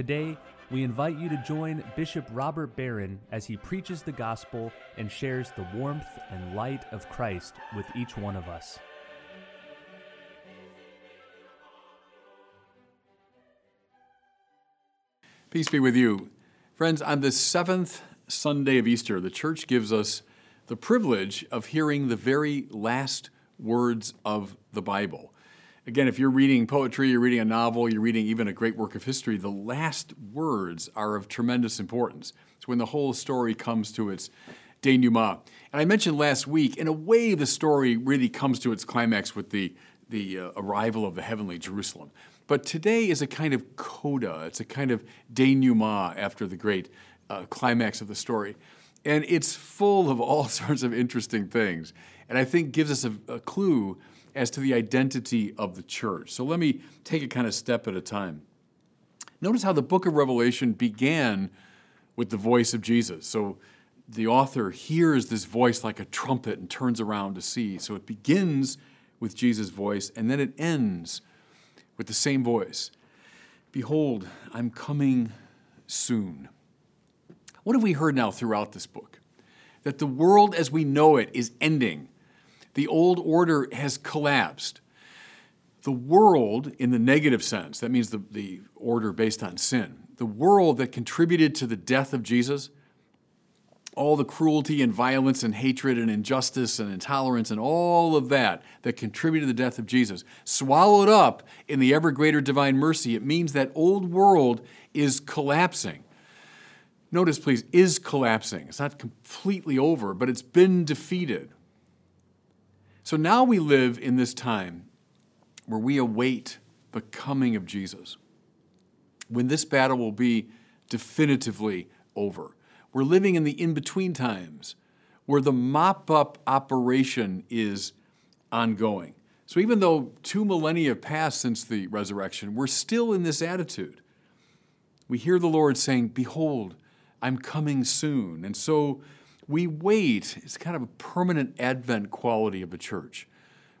Today, we invite you to join Bishop Robert Barron as he preaches the gospel and shares the warmth and light of Christ with each one of us. Peace be with you. Friends, on the seventh Sunday of Easter, the church gives us the privilege of hearing the very last words of the Bible. Again, if you're reading poetry, you're reading a novel, you're reading even a great work of history, the last words are of tremendous importance. It's when the whole story comes to its denouement. And I mentioned last week, in a way, the story really comes to its climax with the, the uh, arrival of the heavenly Jerusalem. But today is a kind of coda, it's a kind of denouement after the great uh, climax of the story. And it's full of all sorts of interesting things. And I think gives us a, a clue as to the identity of the church. So let me take it kind of step at a time. Notice how the book of Revelation began with the voice of Jesus. So the author hears this voice like a trumpet and turns around to see. So it begins with Jesus' voice and then it ends with the same voice Behold, I'm coming soon. What have we heard now throughout this book? That the world as we know it is ending the old order has collapsed. The world, in the negative sense, that means the, the order based on sin, the world that contributed to the death of Jesus, all the cruelty and violence and hatred and injustice and intolerance and all of that that contributed to the death of Jesus, swallowed up in the ever greater divine mercy, it means that old world is collapsing. Notice, please, is collapsing. It's not completely over, but it's been defeated. So now we live in this time where we await the coming of Jesus, when this battle will be definitively over. We're living in the in between times where the mop up operation is ongoing. So even though two millennia have passed since the resurrection, we're still in this attitude. We hear the Lord saying, Behold, I'm coming soon. And so we wait. It's kind of a permanent advent quality of the church.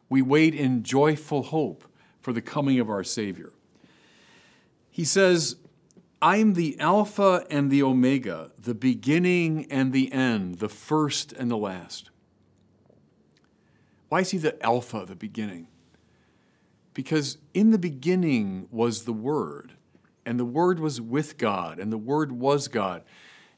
We wait in joyful hope for the coming of our Savior. He says, I'm the Alpha and the Omega, the beginning and the end, the first and the last. Why is he the Alpha, the beginning? Because in the beginning was the Word, and the Word was with God, and the Word was God.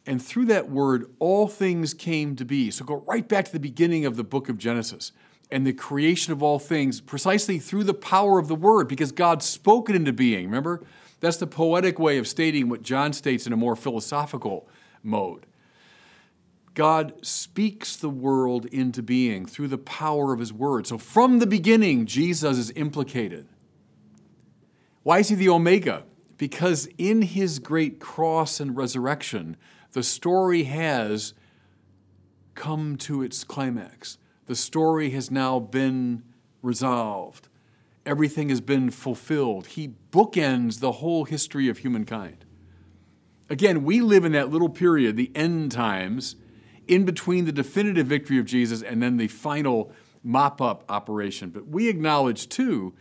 And through that word, all things came to be. So go right back to the beginning of the book of Genesis and the creation of all things precisely through the power of the word because God spoke it into being. Remember? That's the poetic way of stating what John states in a more philosophical mode. God speaks the world into being through the power of his word. So from the beginning, Jesus is implicated. Why is he the Omega? Because in his great cross and resurrection, the story has come to its climax. The story has now been resolved. Everything has been fulfilled. He bookends the whole history of humankind. Again, we live in that little period, the end times, in between the definitive victory of Jesus and then the final mop up operation. But we acknowledge, too,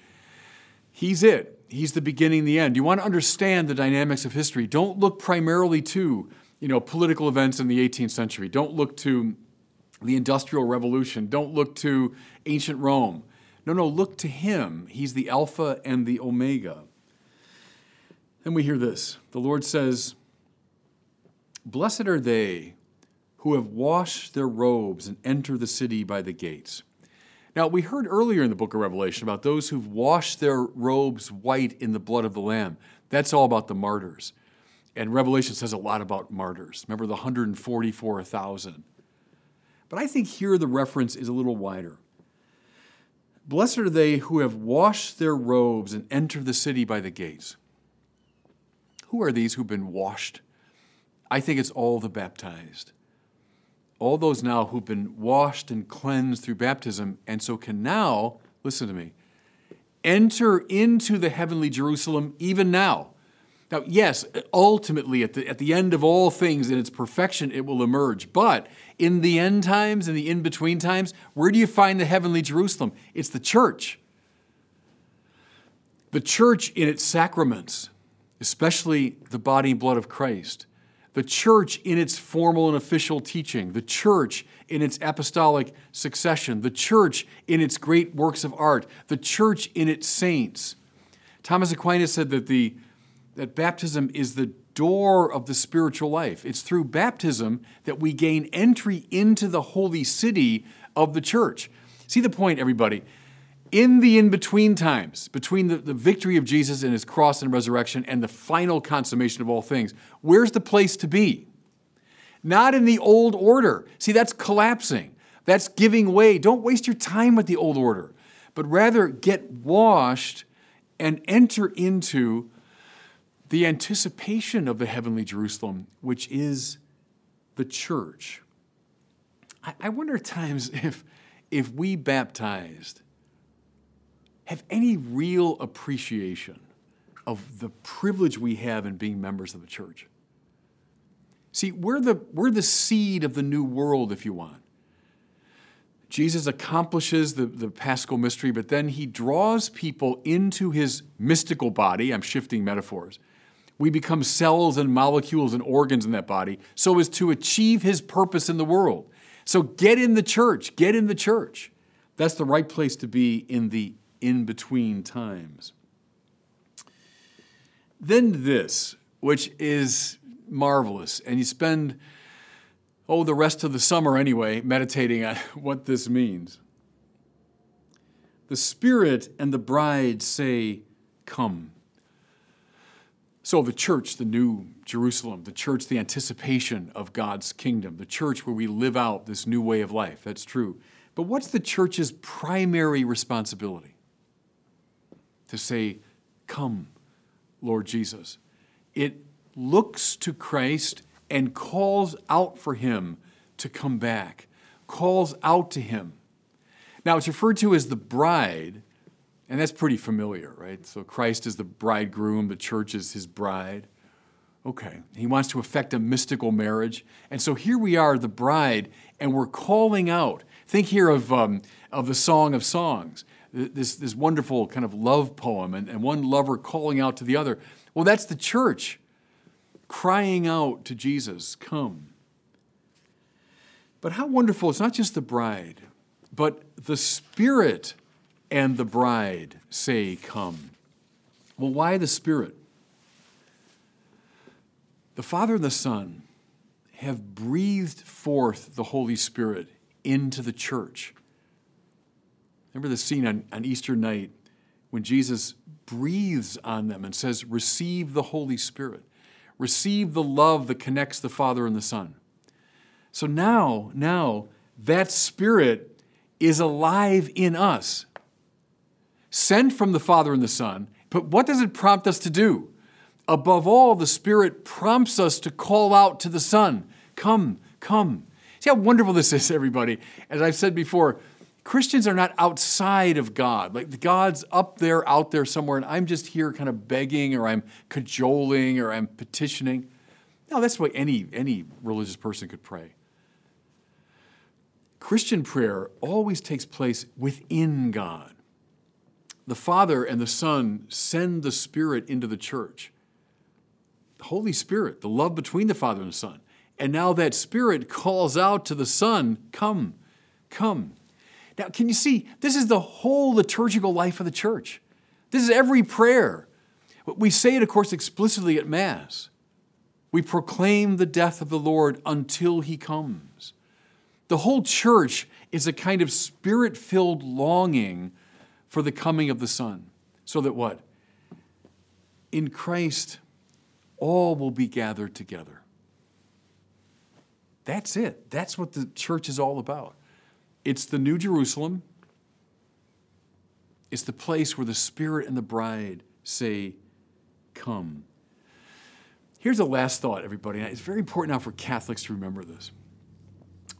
He's it. He's the beginning, the end. You want to understand the dynamics of history. Don't look primarily to you know, political events in the 18th century. Don't look to the Industrial Revolution. Don't look to ancient Rome. No, no, look to him. He's the Alpha and the Omega. Then we hear this the Lord says, Blessed are they who have washed their robes and enter the city by the gates. Now, we heard earlier in the book of Revelation about those who've washed their robes white in the blood of the Lamb. That's all about the martyrs. And Revelation says a lot about martyrs. Remember the 144,000. But I think here the reference is a little wider. Blessed are they who have washed their robes and enter the city by the gates. Who are these who've been washed? I think it's all the baptized. all those now who've been washed and cleansed through baptism, and so can now, listen to me, enter into the heavenly Jerusalem even now. Now, yes, ultimately, at the, at the end of all things, in its perfection, it will emerge. But in the end times, in the in between times, where do you find the heavenly Jerusalem? It's the church. The church in its sacraments, especially the body and blood of Christ. The church in its formal and official teaching. The church in its apostolic succession. The church in its great works of art. The church in its saints. Thomas Aquinas said that the that baptism is the door of the spiritual life. It's through baptism that we gain entry into the holy city of the church. See the point, everybody? In the in between times, between the, the victory of Jesus and his cross and resurrection and the final consummation of all things, where's the place to be? Not in the old order. See, that's collapsing, that's giving way. Don't waste your time with the old order, but rather get washed and enter into the anticipation of the heavenly Jerusalem, which is the church. I, I wonder at times if, if we baptized have any real appreciation of the privilege we have in being members of the church. See, we're the, we're the seed of the new world, if you want. Jesus accomplishes the, the paschal mystery, but then he draws people into his mystical body. I'm shifting metaphors we become cells and molecules and organs in that body so as to achieve his purpose in the world. So get in the church, get in the church. That's the right place to be in the in between times. Then this, which is marvelous, and you spend, oh, the rest of the summer anyway, meditating on what this means. The Spirit and the bride say, Come. So, the church, the new Jerusalem, the church, the anticipation of God's kingdom, the church where we live out this new way of life, that's true. But what's the church's primary responsibility? To say, Come, Lord Jesus. It looks to Christ and calls out for him to come back, calls out to him. Now, it's referred to as the bride and that's pretty familiar, right? So Christ is the bridegroom, the church is his bride. Okay, he wants to effect a mystical marriage. And so here we are, the bride, and we're calling out. Think here of, um, of the Song of Songs, this, this wonderful kind of love poem, and, and one lover calling out to the other. Well, that's the church crying out to Jesus, Come. But how wonderful, it's not just the bride, but the Spirit and the bride say, Come. Well, why the Spirit? The Father and the Son have breathed forth the Holy Spirit into the church. Remember the scene on, on Easter night when Jesus breathes on them and says, Receive the Holy Spirit. Receive the love that connects the Father and the Son. So now, now, that Spirit is alive in us sent from the Father and the Son. But what does it prompt us to do? Above all, the Spirit prompts us to call out to the Son, Come, come. See how wonderful this is, everybody. As I've said before, Christians are not outside of God. Like God's up there, out there somewhere, and I'm just here kind of begging or I'm cajoling or I'm petitioning. No, that's what any, any religious person could pray. Christian prayer always takes place within God the Father and the Son send the Spirit into the church. The Holy Spirit, the love between the Father and the Son. And now that Spirit calls out to the Son, Come, come. Now, can you see? This is the whole liturgical life of the church. This is every prayer. We say it, of course, explicitly at Mass. We proclaim the death of the Lord until he comes. The whole church is a kind of spirit filled longing for the coming of the Son. So that what? In Christ, all will be gathered together. That's it. That's what the church is all about. It's the New Jerusalem. It's the place where the Spirit and the bride say, Come. Here's a last thought, everybody. It's very important now for Catholics to remember this.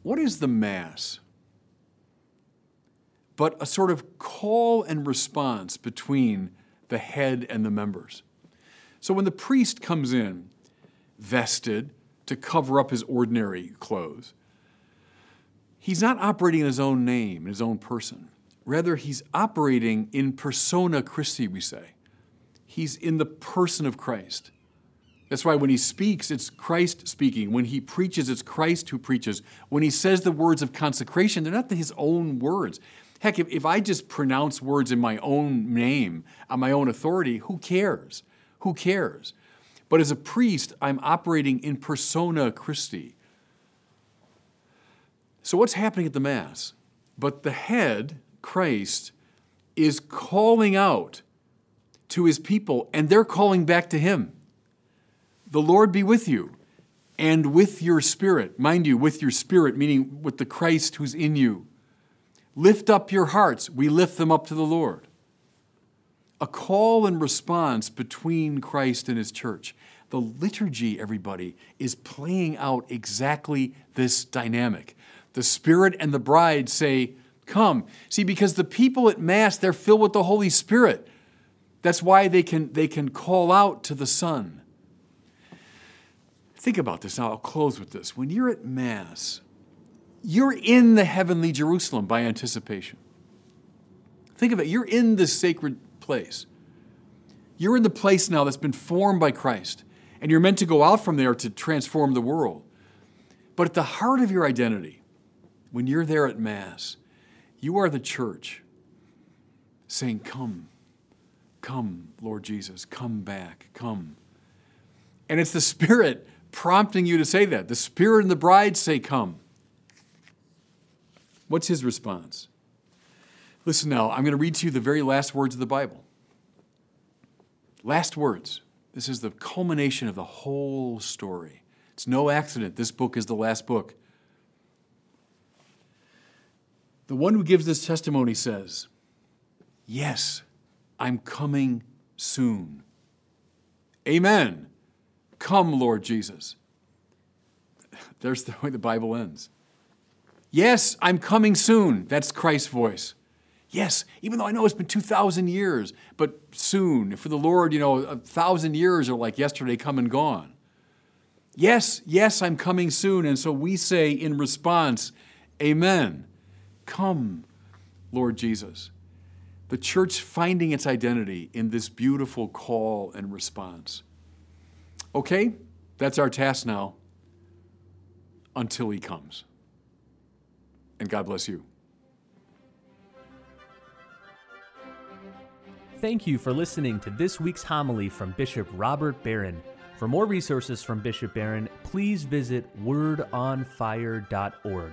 what is the Mass? But a sort of call and response between the head and the members. So when the priest comes in, vested to cover up his ordinary clothes, he's not operating in his own name, in his own person. Rather, he's operating in persona Christi, we say. He's in the person of Christ. That's why when he speaks, it's Christ speaking. When he preaches, it's Christ who preaches. When he says the words of consecration, they're not his own words. Heck, if, if I just pronounce words in my own name, on my own authority, who cares? Who cares? But as a priest, I'm operating in persona Christi. So, what's happening at the Mass? But the head, Christ, is calling out to his people, and they're calling back to him. The Lord be with you and with your spirit. Mind you, with your spirit, meaning with the Christ who's in you. Lift up your hearts. We lift them up to the Lord. A call and response between Christ and his church. The liturgy, everybody, is playing out exactly this dynamic. The Spirit and the bride say, Come. See, because the people at Mass, they're filled with the Holy Spirit. That's why they can, they can call out to the Son. Think about this. Now, I'll close with this. When you're at Mass, you're in the heavenly Jerusalem by anticipation. Think of it. You're in this sacred place. You're in the place now that's been formed by Christ, and you're meant to go out from there to transform the world. But at the heart of your identity, when you're there at Mass, you are the church saying, Come, come, Lord Jesus, come back, come. And it's the Spirit prompting you to say that. The Spirit and the bride say, Come. What's his response? Listen now, I'm going to read to you the very last words of the Bible. Last words. This is the culmination of the whole story. It's no accident. This book is the last book. The one who gives this testimony says, Yes, I'm coming soon. Amen. Come, Lord Jesus. There's the way the Bible ends. Yes, I'm coming soon. That's Christ's voice. Yes, even though I know it's been 2,000 years, but soon. For the Lord, you know, a thousand years are like yesterday come and gone. Yes, yes, I'm coming soon. And so we say in response, Amen. Come, Lord Jesus. The church finding its identity in this beautiful call and response. Okay, that's our task now until he comes. And God bless you. Thank you for listening to this week's homily from Bishop Robert Barron. For more resources from Bishop Barron, please visit wordonfire.org.